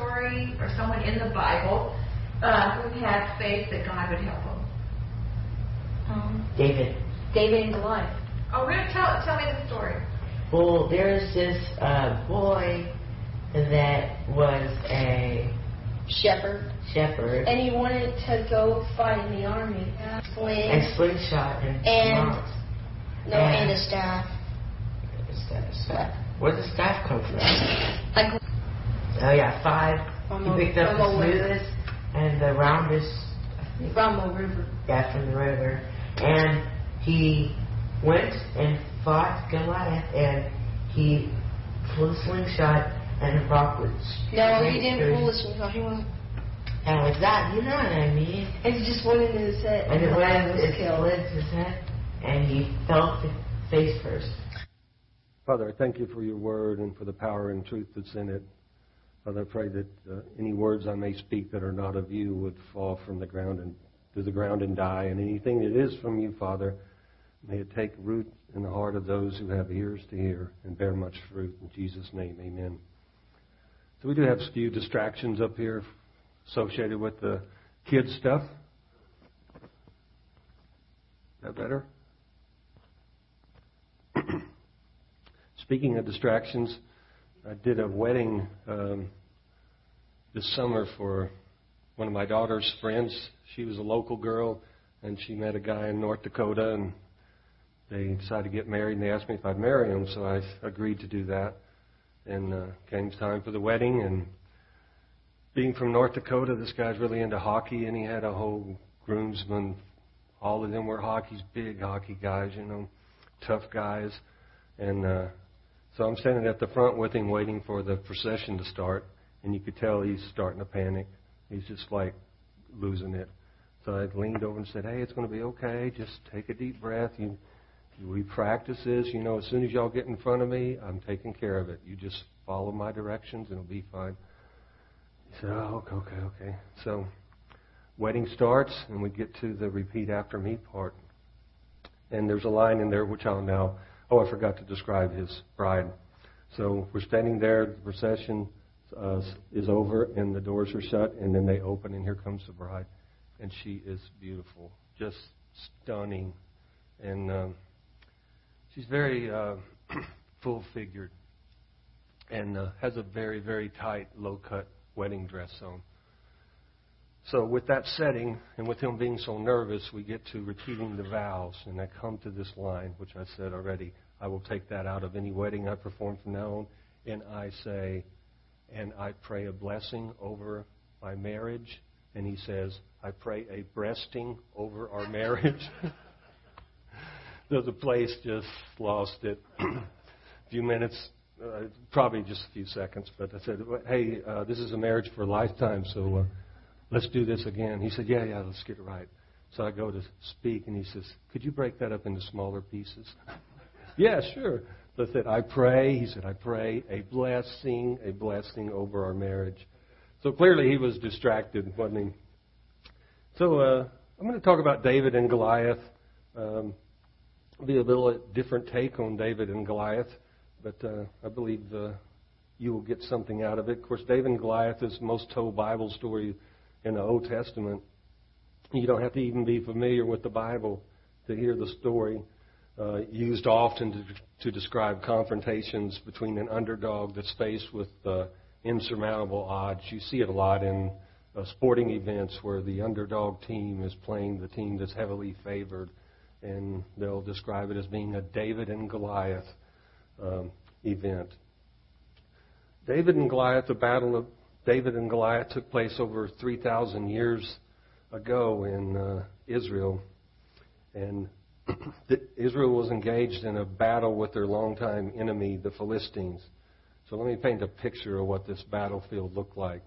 story or someone in the Bible uh, who had faith that God would help them? Um, David. David and Goliath. Oh, really? Tell, tell me the story. Well, there's this uh, boy that was a Shepherd. shepherd And he wanted to go fight in the army. Sling. and slingshot and, And- mounts. no, and a staff. Staff- staff. Where does staff come from? Like Oh yeah, five. From he a- picked up the a river. smoothest and the roundest. From the river. Yeah, from the river. And he went and fought Goliath, and he flew a slingshot, and the rock was No, he didn't through. pull this one. He went. And like that, you know what I mean? And he just went into his head. And it Goliath went, was it killed. slid his head, and he fell to face first. Father, I thank you for your word and for the power and truth that's in it. Father, I pray that uh, any words I may speak that are not of you would fall from the ground and to the ground and die, and anything that is from you, Father, may it take root in the heart of those who have ears to hear and bear much fruit. In Jesus' name, amen. So we do have a few distractions up here associated with the kids stuff. Is that better? Speaking of distractions, I did a wedding um, this summer for one of my daughter's friends. She was a local girl, and she met a guy in North Dakota, and they decided to get married, and they asked me if I'd marry him, so I agreed to do that. And uh, came time for the wedding, and being from North Dakota, this guy's really into hockey, and he had a whole groomsman. All of them were hockey's big hockey guys, you know, tough guys, and. Uh, so I'm standing at the front with him waiting for the procession to start, and you could tell he's starting to panic. He's just like losing it. So I leaned over and said, "Hey, it's going to be okay. Just take a deep breath. You, we practice this. You know, as soon as y'all get in front of me, I'm taking care of it. You just follow my directions, and it'll be fine." He said, "Oh, okay, okay, okay." So wedding starts, and we get to the repeat after me part, and there's a line in there which I'll now Oh, I forgot to describe his bride. So we're standing there, the procession uh, is over, and the doors are shut, and then they open, and here comes the bride. And she is beautiful, just stunning. And um, she's very uh, full figured and uh, has a very, very tight, low cut wedding dress on. So, with that setting, and with him being so nervous, we get to repeating the vows, and I come to this line, which I said already. I will take that out of any wedding I perform from now on, and I say, and I pray a blessing over my marriage, and he says, I pray a breasting over our marriage. so the place just lost it. a few minutes, uh, probably just a few seconds, but I said, hey, uh, this is a marriage for a lifetime, so. Uh, let's do this again. He said, yeah, yeah, let's get it right. So I go to speak, and he says, could you break that up into smaller pieces? yeah, sure. I said, I pray. He said, I pray a blessing, a blessing over our marriage. So clearly he was distracted, wasn't he? So uh, I'm going to talk about David and Goliath. Um, be a little different take on David and Goliath, but uh, I believe uh, you will get something out of it. Of course, David and Goliath is most told Bible story in the Old Testament. You don't have to even be familiar with the Bible to hear the story. Uh, used often to, to describe confrontations between an underdog that's faced with uh, insurmountable odds. You see it a lot in uh, sporting events where the underdog team is playing the team that's heavily favored, and they'll describe it as being a David and Goliath um, event. David and Goliath, the battle of David and Goliath took place over 3,000 years ago in uh, Israel. And Israel was engaged in a battle with their longtime enemy, the Philistines. So let me paint a picture of what this battlefield looked like.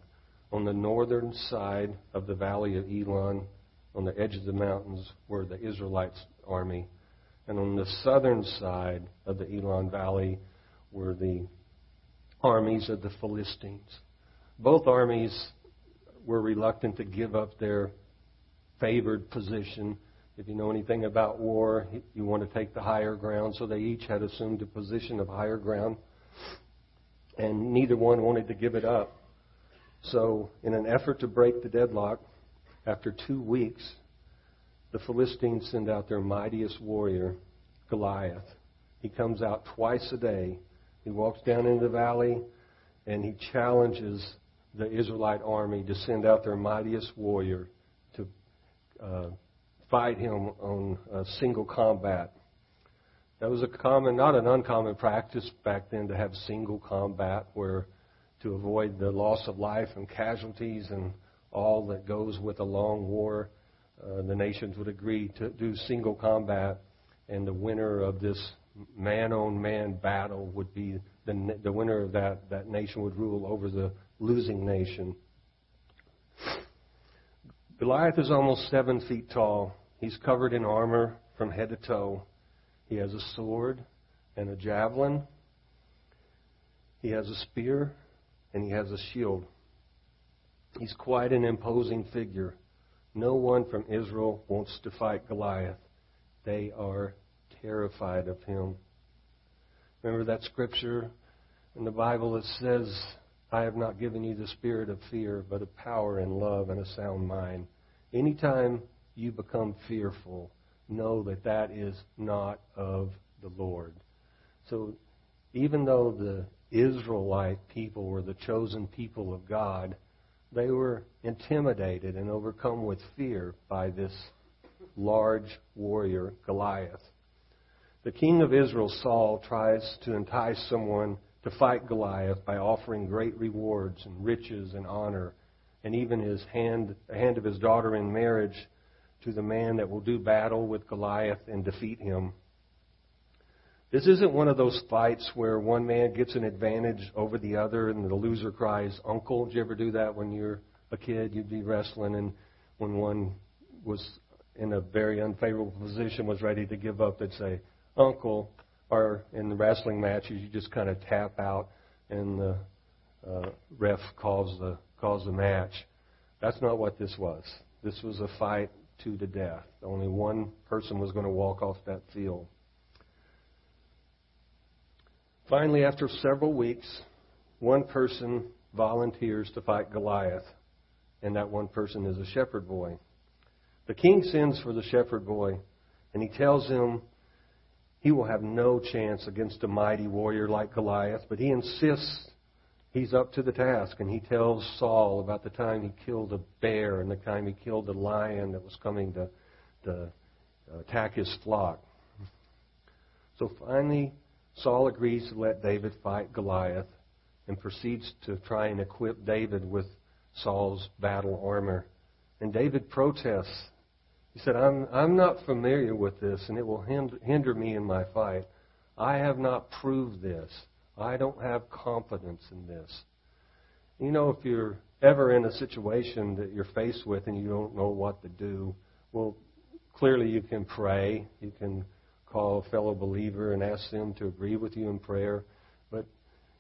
On the northern side of the valley of Elon, on the edge of the mountains, were the Israelites' army. And on the southern side of the Elon Valley were the armies of the Philistines. Both armies were reluctant to give up their favored position. If you know anything about war, you want to take the higher ground, so they each had assumed a position of higher ground, and neither one wanted to give it up. So, in an effort to break the deadlock, after two weeks, the Philistines send out their mightiest warrior, Goliath. He comes out twice a day. He walks down into the valley and he challenges the Israelite army to send out their mightiest warrior to uh, fight him on a single combat. That was a common, not an uncommon practice back then to have single combat where to avoid the loss of life and casualties and all that goes with a long war, uh, the nations would agree to do single combat, and the winner of this man-on-man battle would be the, the winner of that, that nation would rule over the losing nation. Goliath is almost seven feet tall. He's covered in armor from head to toe. He has a sword and a javelin. He has a spear and he has a shield. He's quite an imposing figure. No one from Israel wants to fight Goliath. They are terrified of him. Remember that scripture in the Bible that says, I have not given you the spirit of fear, but of power and love and a sound mind. Anytime you become fearful, know that that is not of the Lord. So even though the Israelite people were the chosen people of God, they were intimidated and overcome with fear by this large warrior, Goliath. The king of Israel, Saul, tries to entice someone to fight Goliath by offering great rewards and riches and honor, and even his hand, the hand of his daughter in marriage to the man that will do battle with Goliath and defeat him. This isn't one of those fights where one man gets an advantage over the other and the loser cries, Uncle. Did you ever do that when you're a kid? You'd be wrestling, and when one was in a very unfavorable position, was ready to give up, they'd say, Uncle. Or in the wrestling matches, you just kind of tap out, and the uh, ref calls the calls the match. That's not what this was. This was a fight to the death. Only one person was going to walk off that field. Finally, after several weeks, one person volunteers to fight Goliath, and that one person is a shepherd boy. The king sends for the shepherd boy, and he tells him he will have no chance against a mighty warrior like Goliath, but he insists he's up to the task, and he tells Saul about the time he killed a bear and the time he killed a lion that was coming to, to attack his flock. So finally, Saul agrees to let David fight Goliath and proceeds to try and equip David with Saul's battle armor. And David protests. He said, I'm, I'm not familiar with this, and it will hinder me in my fight. I have not proved this. I don't have confidence in this. You know, if you're ever in a situation that you're faced with and you don't know what to do, well, clearly you can pray. You can call a fellow believer and ask them to agree with you in prayer. But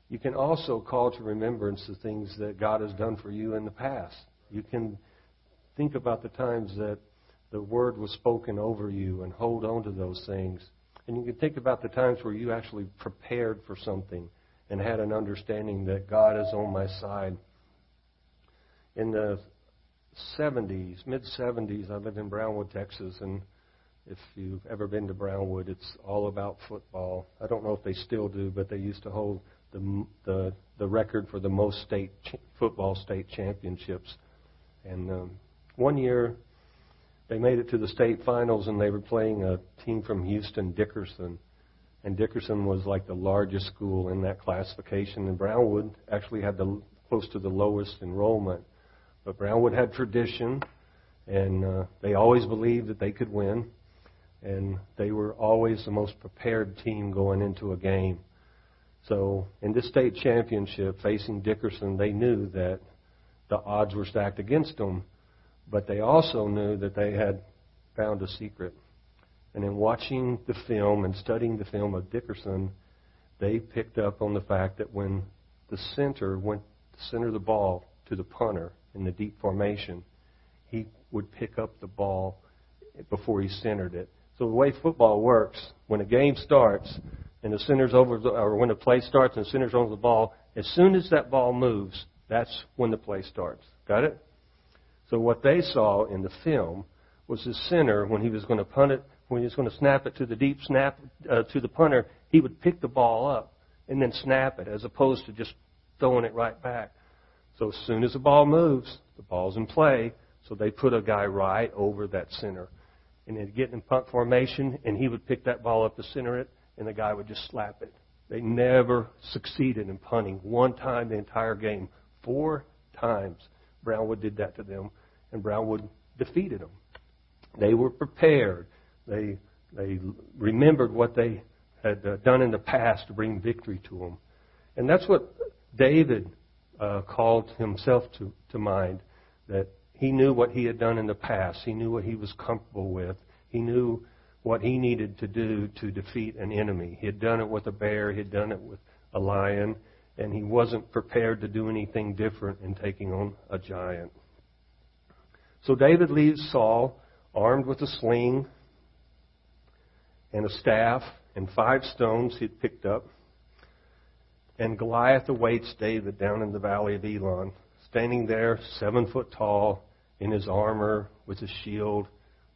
you can also call to remembrance the things that God has done for you in the past. You can think about the times that the word was spoken over you and hold on to those things. And you can think about the times where you actually prepared for something and had an understanding that God is on my side. In the 70s, mid 70s, I lived in Brownwood, Texas, and if you've ever been to Brownwood, it's all about football. I don't know if they still do, but they used to hold the the, the record for the most state ch- football state championships. And um, one year, they made it to the state finals, and they were playing a team from Houston, Dickerson. And Dickerson was like the largest school in that classification, and Brownwood actually had the close to the lowest enrollment. But Brownwood had tradition, and uh, they always believed that they could win and they were always the most prepared team going into a game. So in this state championship facing Dickerson, they knew that the odds were stacked against them, but they also knew that they had found a secret. And in watching the film and studying the film of Dickerson, they picked up on the fact that when the center went to center of the ball to the punter in the deep formation, he would pick up the ball before he centered it so the way football works, when a game starts and the center's over, the, or when the play starts and the center's over the ball, as soon as that ball moves, That's when the play starts. Got it? So what they saw in the film was the center when he was going to punt it, when he was going to snap it to the deep snap uh, to the punter, he would pick the ball up and then snap it as opposed to just throwing it right back. So as soon as the ball moves, the ball's in play. So they put a guy right over that center. And they'd get in punt formation, and he would pick that ball up to center it, and the guy would just slap it. They never succeeded in punting. One time the entire game. Four times Brownwood did that to them, and Brownwood defeated them. They were prepared. They, they remembered what they had uh, done in the past to bring victory to them. And that's what David uh, called himself to, to mind that he knew what he had done in the past. He knew what he was comfortable with. He knew what he needed to do to defeat an enemy. He had done it with a bear, he had done it with a lion, and he wasn't prepared to do anything different in taking on a giant. So David leaves Saul armed with a sling and a staff and five stones he'd picked up. And Goliath awaits David down in the valley of Elah, standing there, seven foot tall, in his armor, with his shield,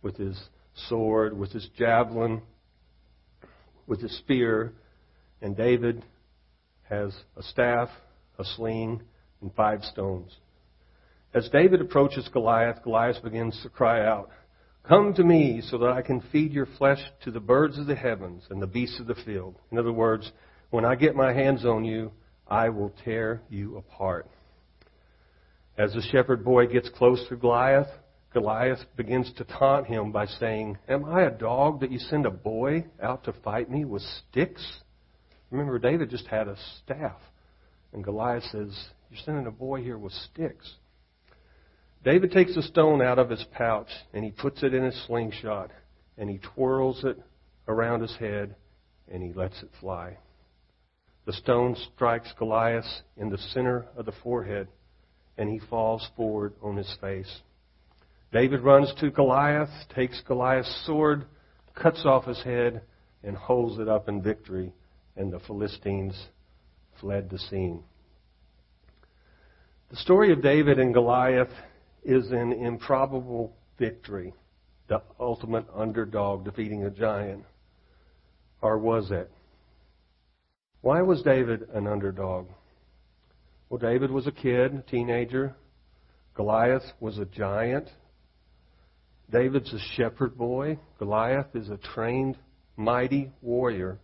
with his sword, with his javelin, with his spear. And David has a staff, a sling, and five stones. As David approaches Goliath, Goliath begins to cry out, Come to me so that I can feed your flesh to the birds of the heavens and the beasts of the field. In other words, when I get my hands on you, I will tear you apart. As the shepherd boy gets close to Goliath, Goliath begins to taunt him by saying, Am I a dog that you send a boy out to fight me with sticks? Remember, David just had a staff. And Goliath says, You're sending a boy here with sticks. David takes a stone out of his pouch and he puts it in his slingshot and he twirls it around his head and he lets it fly. The stone strikes Goliath in the center of the forehead and he falls forward on his face. David runs to Goliath, takes Goliath's sword, cuts off his head, and holds it up in victory, and the Philistines fled the scene. The story of David and Goliath is an improbable victory, the ultimate underdog defeating a giant. Or was it? Why was David an underdog? Well, David was a kid, a teenager. Goliath was a giant. David's a shepherd boy. Goliath is a trained, mighty warrior.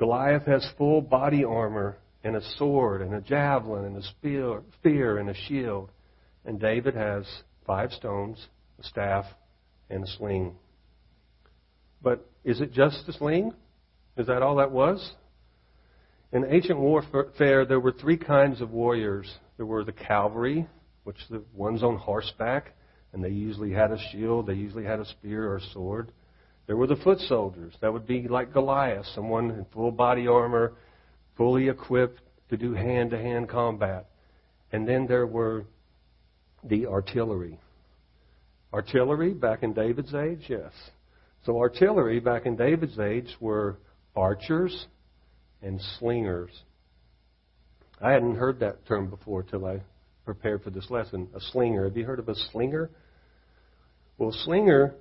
Goliath has full body armor and a sword and a javelin and a spear, and a shield. And David has five stones, a staff, and a sling. But is it just a sling? Is that all that was? In ancient warfare, there were three kinds of warriors. There were the cavalry, which the ones on horseback, and they usually had a shield, they usually had a spear or a sword. There were the foot soldiers. That would be like Goliath, someone in full body armor, fully equipped to do hand to hand combat. And then there were the artillery. Artillery back in David's age, yes. So artillery back in David's age were archers and slingers. I hadn't heard that term before till I prepared for this lesson. A slinger. Have you heard of a slinger? Well, slinger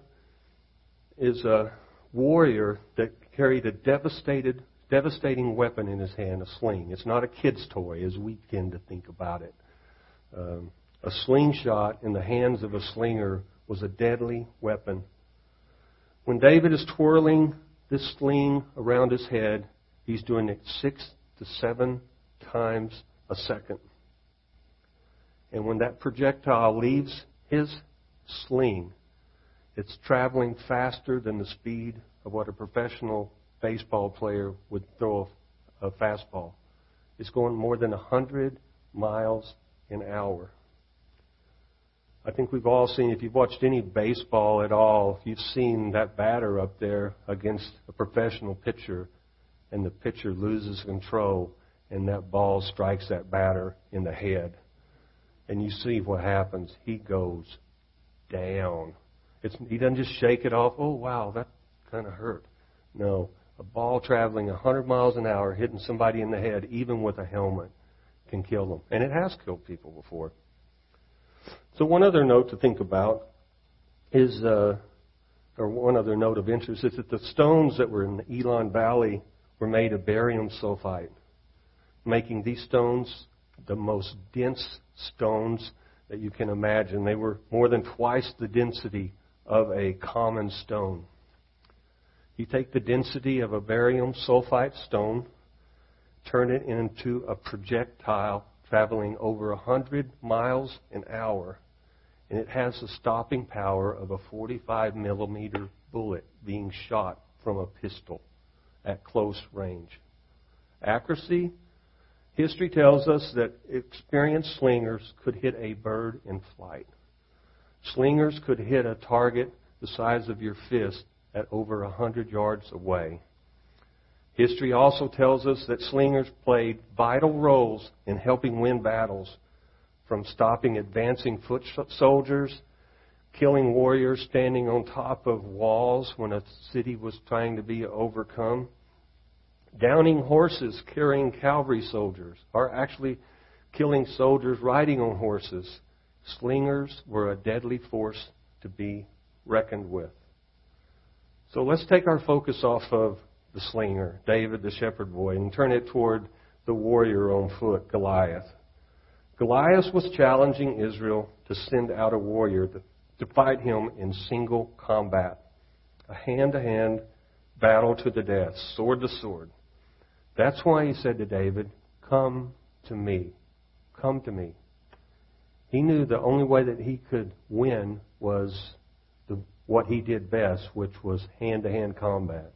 is a warrior that carried a devastated, devastating weapon in his hand, a sling. It's not a kid's toy, as we tend to think about it. Um, a slingshot in the hands of a slinger was a deadly weapon. When David is twirling this sling around his head, he's doing it six to seven times a second. And when that projectile leaves his sling, it's traveling faster than the speed of what a professional baseball player would throw a fastball. It's going more than 100 miles an hour. I think we've all seen, if you've watched any baseball at all, you've seen that batter up there against a professional pitcher, and the pitcher loses control, and that ball strikes that batter in the head. And you see what happens. He goes down. It's, he doesn't just shake it off, oh, wow, that kind of hurt. No, a ball traveling 100 miles an hour hitting somebody in the head, even with a helmet, can kill them. And it has killed people before. So one other note to think about is, uh, or one other note of interest is that the stones that were in the Elon Valley were made of barium sulfide, making these stones the most dense stones that you can imagine. They were more than twice the density of a common stone. You take the density of a barium sulfide stone, turn it into a projectile traveling over 100 miles an hour, and it has the stopping power of a 45 millimeter bullet being shot from a pistol at close range. Accuracy, history tells us that experienced slingers could hit a bird in flight. Slingers could hit a target the size of your fist at over 100 yards away. History also tells us that slingers played vital roles in helping win battles, from stopping advancing foot soldiers, killing warriors standing on top of walls when a city was trying to be overcome, downing horses carrying cavalry soldiers, or actually killing soldiers riding on horses. Slingers were a deadly force to be reckoned with. So let's take our focus off of the slinger, David the shepherd boy, and turn it toward the warrior on foot, Goliath. Goliath was challenging Israel to send out a warrior to, fight him in single combat, a hand to hand battle to the death, sword to sword. That's why he said to David, Come to me. Come to me. He knew the only way that he could win was what he did best, which was hand to hand combat.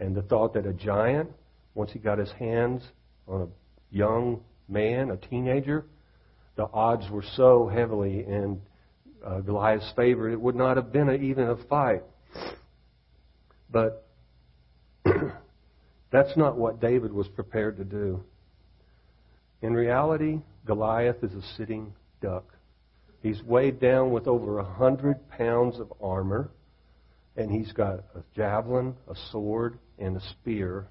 And the thought that a giant, once he got his hands on a young man, a teenager, the odds were so heavily in uh, Goliath's favor, it would not have been a, even a fight. But that's not what David was prepared to do. In reality, Goliath is a sitting duck. He's weighed down with over a hundred pounds of armor, and he's got a javelin, a sword, and a spear.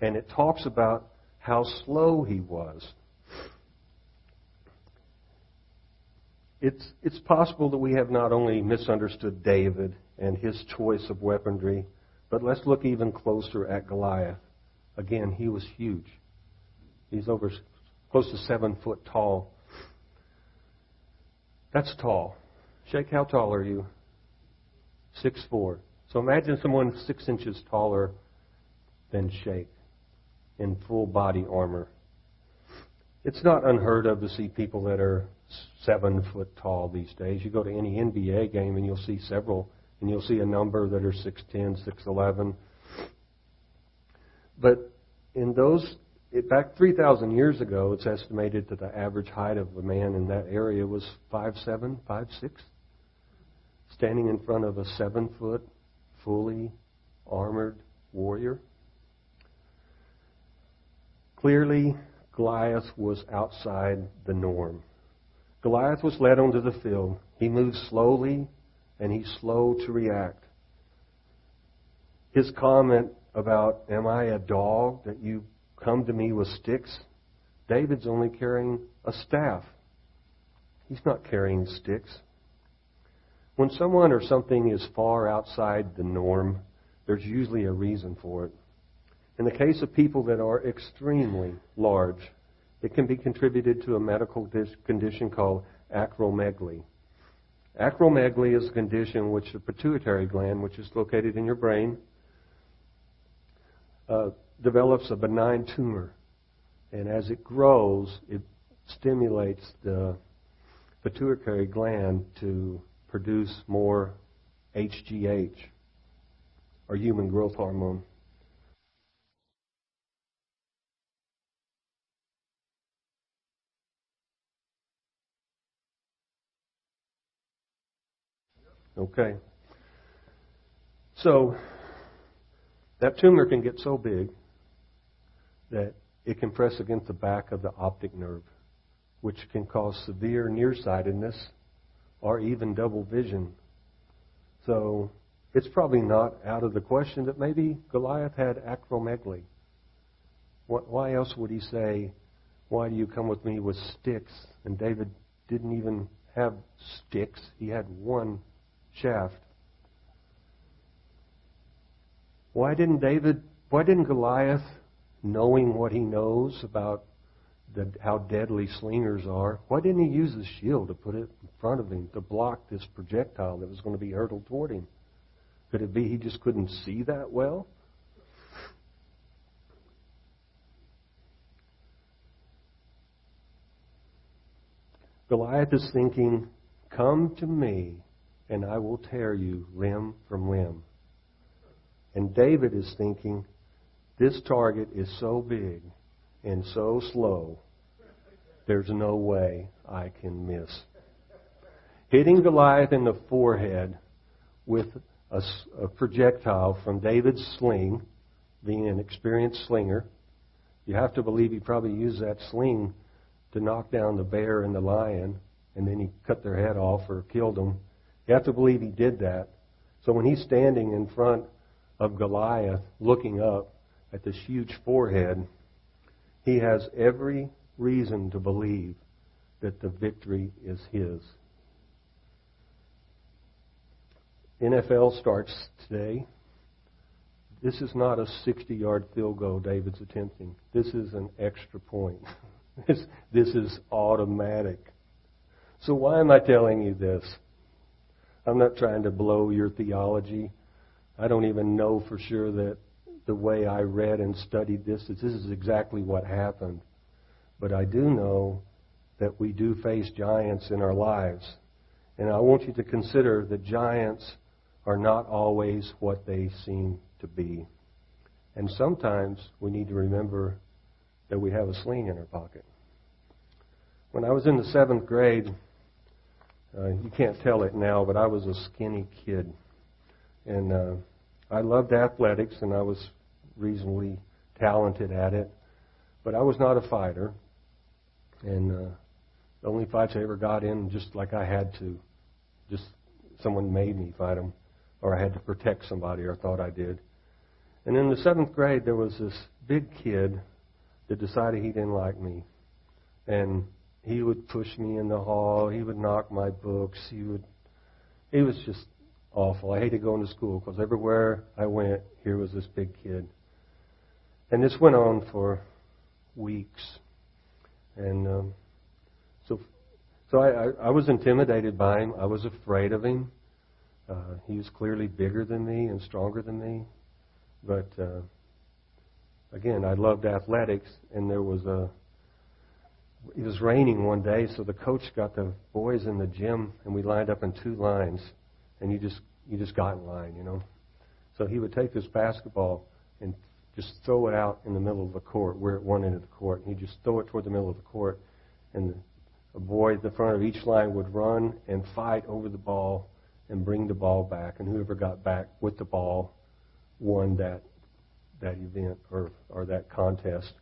And it talks about how slow he was. It's, it's possible that we have not only misunderstood David and his choice of weaponry, but let's look even closer at Goliath. Again, he was huge. He's over close to seven foot tall. That's tall. Shake, how tall are you? Six four. So imagine someone six inches taller than Shake in full body armor. It's not unheard of to see people that are seven foot tall these days. You go to any NBA game and you'll see several, and you'll see a number that are six ten, six eleven. But in those it, back 3,000 years ago, it's estimated that the average height of a man in that area was five seven, five six, standing in front of a seven foot, fully armored warrior. Clearly, Goliath was outside the norm. Goliath was led onto the field. He moved slowly and he's slow to react. His comment about, Am I a dog that you come to me with sticks. David's only carrying a staff. He's not carrying sticks. When someone or something is far outside the norm, there's usually a reason for it. In the case of people that are extremely large, it can be contributed to a medical condition called acromegaly. Acromegaly is a condition which the pituitary gland, which is located in your brain, uh, develops a benign tumor. And as it grows, it stimulates the pituitary gland to produce more HGH, or human growth hormone. Okay. So, that tumor can get so big that it can press against the back of the optic nerve, which can cause severe nearsightedness or even double vision. So it's probably not out of the question that maybe Goliath had acromegaly. Why else would he say, Why do you come with me with sticks? And David didn't even have sticks, he had one shaft. Why didn't David, why didn't Goliath, knowing what he knows about the, how deadly slingers are, why didn't he use his shield to put it in front of him to block this projectile that was going to be hurtled toward him? Could it be he just couldn't see that well? Goliath is thinking, Come to me, and I will tear you limb from limb. And David is thinking, This target is so big and so slow, there's no way I can miss. Hitting Goliath in the forehead with a, a projectile from David's sling, being an experienced slinger, you have to believe he probably used that sling to knock down the bear and the lion, and then he cut their head off or killed them. You have to believe he did that. So when he's standing in front of Goliath, looking up at this huge forehead, he has every reason to believe that the victory is his. NFL starts today. This is not a 60 yard field goal David's attempting. This is an extra point. This, this is automatic. So why am I telling you this? I'm not trying to blow your theology. I don't even know for sure that the way I read and studied this, this is exactly what happened. But I do know that we do face giants in our lives. And I want you to consider that giants are not always what they seem to be. And sometimes we need to remember that we have a sling in our pocket. When I was in the seventh grade, uh, you can't tell it now, but I was a skinny kid. And uh, I loved athletics, and I was reasonably talented at it. But I was not a fighter. And uh, the only fights I ever got in, just like I had to, just someone made me fight them, or I had to protect somebody, or thought I did. And in the seventh grade, there was this big kid that decided he didn't like me. And he would push me in the hall. He would knock my books. He would. He was just awful. I hated going to school because everywhere I went, here was this big kid. And this went on for weeks. And um, so, so I, I, was intimidated by him. I was afraid of him. Uh, he was clearly bigger than me and stronger than me. But uh, again, I loved athletics, and there was a. It was raining one day, so the coach got the boys in the gym, and we lined up in two lines, and you just you just got in line, you know. So he would take this basketball and just throw it out in the middle of the court. We're at one end of the court, and he'd just throw it toward the middle of the court, and a boy at the front of each line would run and fight over the ball and bring the ball back, and whoever got back with the ball won that that event or or that contest.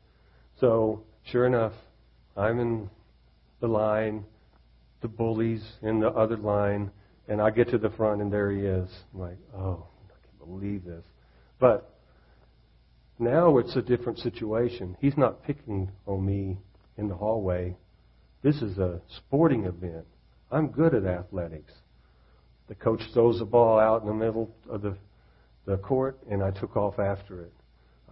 So sure enough, I'm in the line, the bullies in the other line, and I get to the front and there he is. I'm like, oh, I can't believe this. But now it's a different situation. He's not picking on me in the hallway. This is a sporting event. I'm good at athletics. The coach throws the ball out in the middle of the, the court, and I took off after it.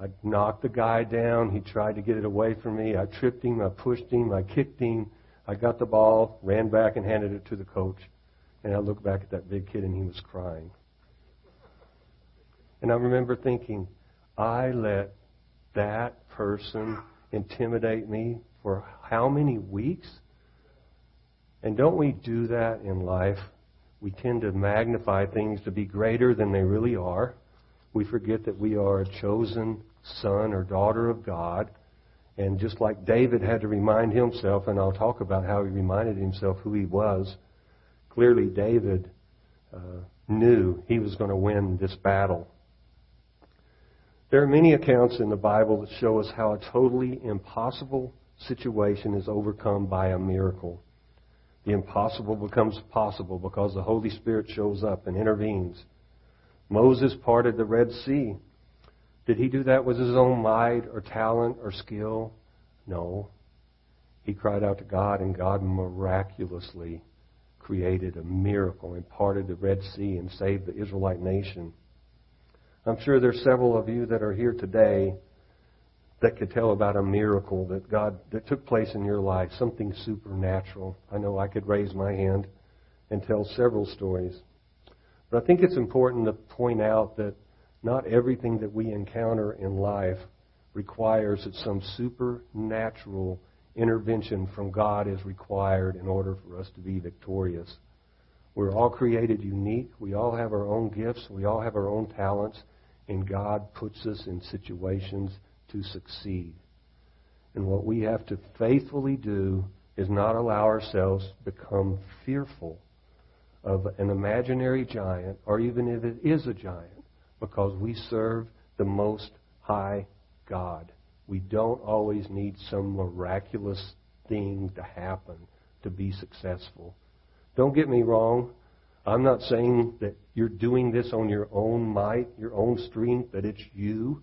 I knocked the guy down. He tried to get it away from me. I tripped him. I pushed him. I kicked him. I got the ball, ran back, and handed it to the coach. And I looked back at that big kid, and he was crying. And I remember thinking, I let that person intimidate me for how many weeks? And don't we do that in life? We tend to magnify things to be greater than they really are. We forget that we are a chosen son or daughter of God. And just like David had to remind himself, and I'll talk about how he reminded himself who he was, clearly David uh, knew he was going to win this battle. There are many accounts in the Bible that show us how a totally impossible situation is overcome by a miracle. The impossible becomes possible because the Holy Spirit shows up and intervenes. Moses parted the Red Sea. Did he do that with his own might or talent or skill? No. he cried out to God, and God miraculously created a miracle and parted the Red Sea and saved the Israelite nation. I'm sure there's several of you that are here today that could tell about a miracle that God that took place in your life, something supernatural. I know I could raise my hand and tell several stories. But I think it's important to point out that not everything that we encounter in life requires that some supernatural intervention from God is required in order for us to be victorious. We're all created unique. We all have our own gifts. We all have our own talents. And God puts us in situations to succeed. And what we have to faithfully do is not allow ourselves to become fearful of an imaginary giant, or even if it is a giant, because we serve the Most High God. We don't always need some miraculous thing to happen to be successful. Don't get me wrong. I'm not saying that you're doing this on your own might, your own strength, that it's you.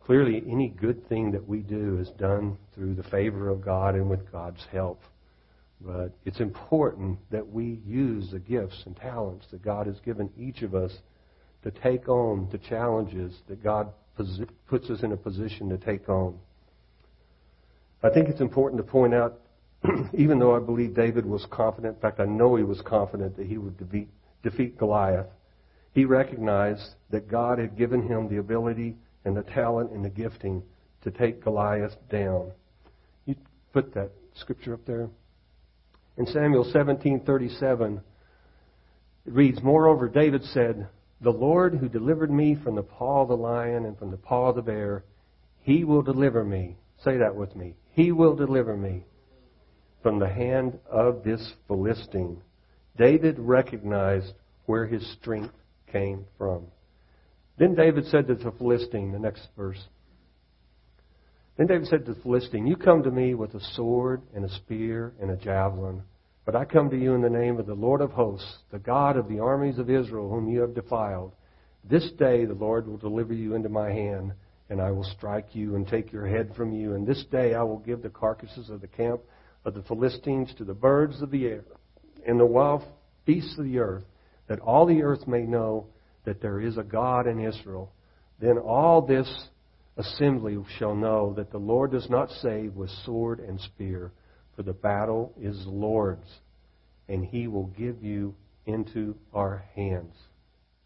Clearly, any good thing that we do is done through the favor of God and with God's help. But it's important that we use the gifts and talents that God has given each of us to take on the challenges that God puts us in a position to take on. I think it's important to point out, even though I believe David was confident, in fact, I know he was confident that he would defeat, defeat Goliath, he recognized that God had given him the ability and the talent and the gifting to take Goliath down. You put that scripture up there. In Samuel 17:37 it reads, "Moreover David said, the Lord who delivered me from the paw of the lion and from the paw of the bear, he will deliver me." Say that with me. He will deliver me from the hand of this Philistine. David recognized where his strength came from. Then David said to the Philistine, the next verse. Then David said to the Philistine, You come to me with a sword and a spear and a javelin, but I come to you in the name of the Lord of hosts, the God of the armies of Israel, whom you have defiled. This day the Lord will deliver you into my hand, and I will strike you and take your head from you. And this day I will give the carcasses of the camp of the Philistines to the birds of the air and the wild beasts of the earth, that all the earth may know that there is a God in Israel, then all this assembly shall know that the Lord does not save with sword and spear, for the battle is the Lord's, and he will give you into our hands.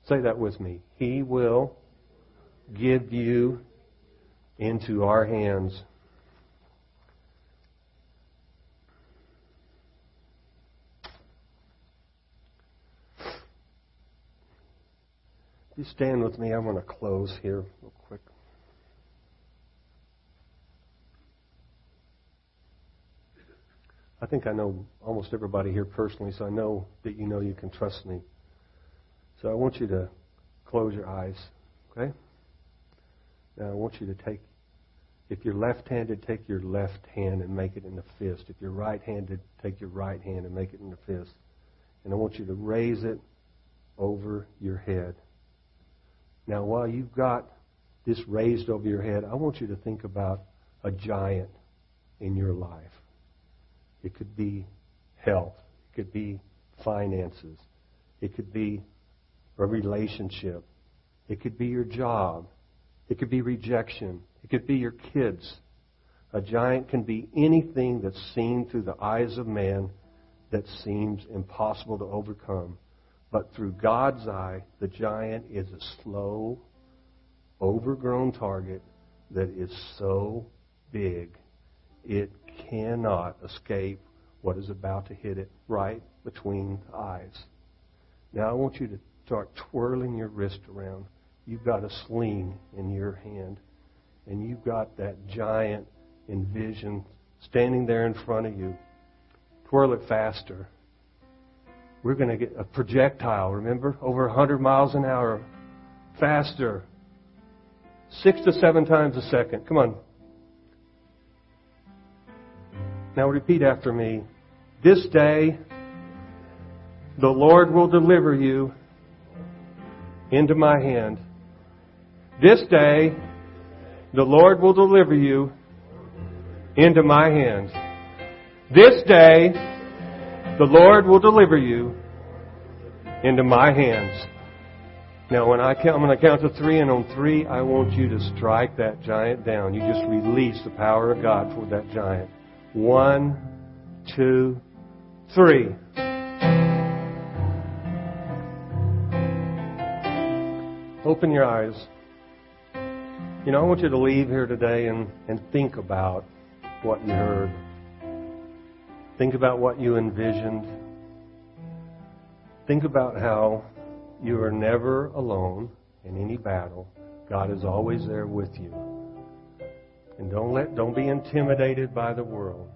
Say that with me. He will give you into our hands. You stand with me, I want to close here real quick. I think I know almost everybody here personally, so I know that you know you can trust me. So I want you to close your eyes, okay? Now I want you to take, if you're left handed, take your left hand and make it in a fist. If you're right handed, take your right hand and make it in a fist. And I want you to raise it over your head. Now, while you've got this raised over your head, I want you to think about a giant in your life. It could be health, it could be finances, it could be a relationship, it could be your job, it could be rejection, it could be your kids. A giant can be anything that's seen through the eyes of man that seems impossible to overcome. But through God's eye, the giant is a slow, overgrown target that is so big it cannot escape what is about to hit it right between the eyes. Now I want you to start twirling your wrist around. You've got a sling in your hand, and you've got that giant envision standing there in front of you. Twirl it faster we're going to get a projectile, remember? Over 100 miles an hour. Faster. Six to seven times a second. Come on. Now repeat after me. This day, the Lord will deliver you into my hand. This day, the Lord will deliver you into my hands. This day, the Lord will deliver you into my hands. Now, when I count, I'm going to count to three, and on three, I want you to strike that giant down. You just release the power of God for that giant. One, two, three. Open your eyes. You know, I want you to leave here today and, and think about what you heard. Think about what you envisioned. Think about how you are never alone in any battle. God is always there with you. And don't let don't be intimidated by the world.